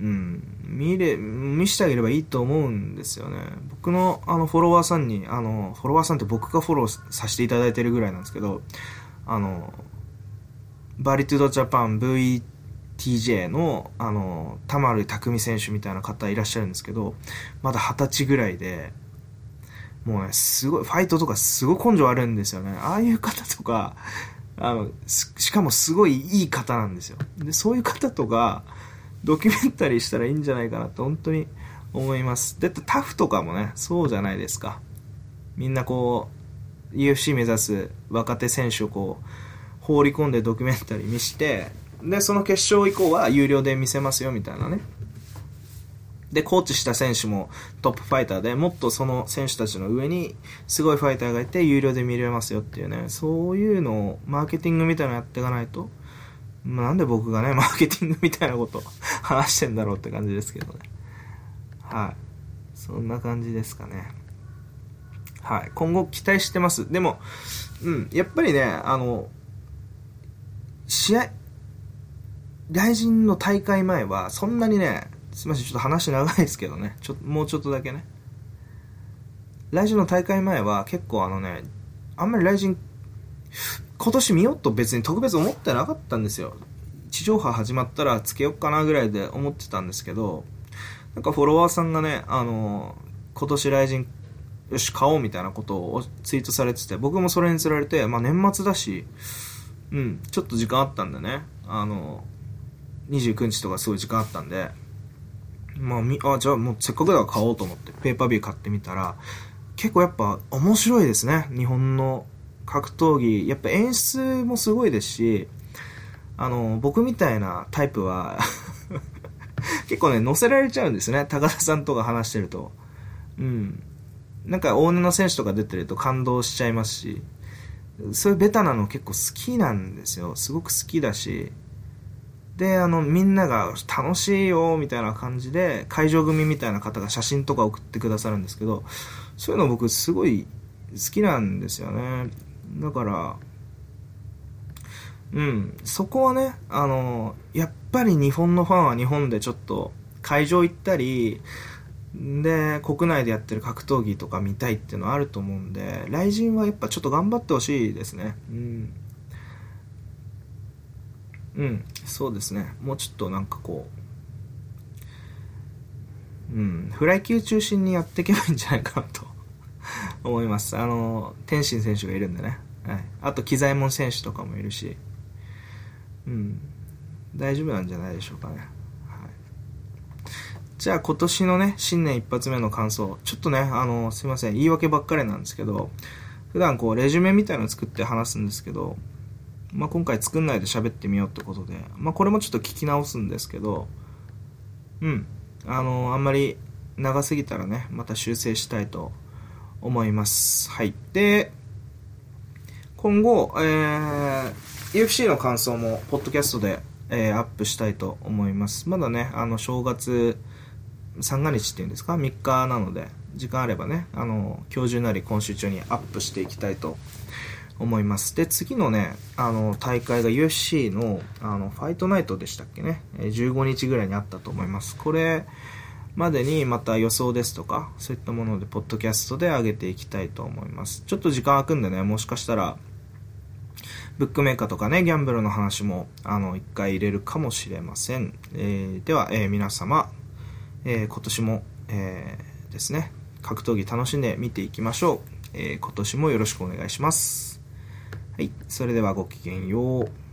うん、見れ、見せてあげればいいと思うんですよね。僕のあのフォロワーさんに、あの、フォロワーさんって僕がフォローさせていただいてるぐらいなんですけど、あの、バリトゥドジャパン VTJ の、あの、田丸匠選手みたいな方いらっしゃるんですけど、まだ二十歳ぐらいで、もうね、すごい、ファイトとかすごい根性あるんですよね。ああいう方とか、あの、しかもすごいいい方なんですよ。で、そういう方とか、ドキュメンタリーしたらいいんじゃないかなと本当に思います。だってタフとかもね、そうじゃないですか。みんなこう、UFC 目指す若手選手をこう、放り込んでドキュメンタリー見して、で、その決勝以降は有料で見せますよみたいなね。で、コーチした選手もトップファイターで、もっとその選手たちの上にすごいファイターがいて、有料で見れますよっていうね、そういうのをマーケティングみたいなのやっていかないと、まあ、なんで僕がね、マーケティングみたいなこと 話してんだろうって感じですけどね。はい。そんな感じですかね。はい。今後期待してます。でも、うん、やっぱりね、あの、試合、大臣の大会前は、そんなにね、すみません、ちょっと話長いですけどね、ちょっともうちょっとだけね。来人の大会前は結構あのね、あんまり来人、今年見ようと別に特別思ってなかったんですよ。地上波始まったらつけよっかなぐらいで思ってたんですけど、なんかフォロワーさんがね、あの、今年来人、よし、買おうみたいなことをツイートされてて、僕もそれにつられて、まあ年末だし、うん、ちょっと時間あったんでね、あの、29日とかすごい時間あったんで、まあ、み、あ、じゃあもうせっかくだから買おうと思って、ペーパービュー買ってみたら、結構やっぱ面白いですね。日本の格闘技。やっぱ演出もすごいですし、あの、僕みたいなタイプは 結構ね、乗せられちゃうんですね。高田さんとか話してると。うん。なんか大根の選手とか出てると感動しちゃいますし、そういうベタなの結構好きなんですよ。すごく好きだし。で、あの、みんなが楽しいよ、みたいな感じで、会場組みたいな方が写真とか送ってくださるんですけど、そういうの僕すごい好きなんですよね。だから、うん、そこはね、あの、やっぱり日本のファンは日本でちょっと会場行ったり、で、国内でやってる格闘技とか見たいっていうのはあると思うんで、雷神はやっぱちょっと頑張ってほしいですね。うん。うん、そうですね。もうちょっとなんかこう、うん、フライ級中心にやっていけばいいんじゃないかなと思います。あの、天心選手がいるんでね。はい。あと、機材門選手とかもいるし、うん、大丈夫なんじゃないでしょうかね。はい。じゃあ、今年のね、新年一発目の感想。ちょっとね、あの、すいません。言い訳ばっかりなんですけど、普段こう、レジュメみたいの作って話すんですけど、まあ、今回作んないで喋ってみようってことで、まあ、これもちょっと聞き直すんですけど、うん。あの、あんまり長すぎたらね、また修正したいと思います。はい。で、今後、えー、UFC の感想も、ポッドキャストで、えー、アップしたいと思います。まだね、あの、正月、三が日っていうんですか ?3 日なので、時間あればね、あの、今日中なり今週中にアップしていきたいと思います。で、次のね、あの、大会が UFC の、あの、ファイトナイトでしたっけね？15日ぐらいにあったと思います。これ、までにまた予想ですとか、そういったもので、ポッドキャストで上げていきたいと思います。ちょっと時間空くんでね、もしかしたら、ブックメーカーとかね、ギャンブルの話も、あの、一回入れるかもしれません。えー、では、えー、皆様、えー、今年も、えー、ですね、格闘技楽しんで見ていきましょう。えー、今年もよろしくお願いします。はい、それではごきげんよう。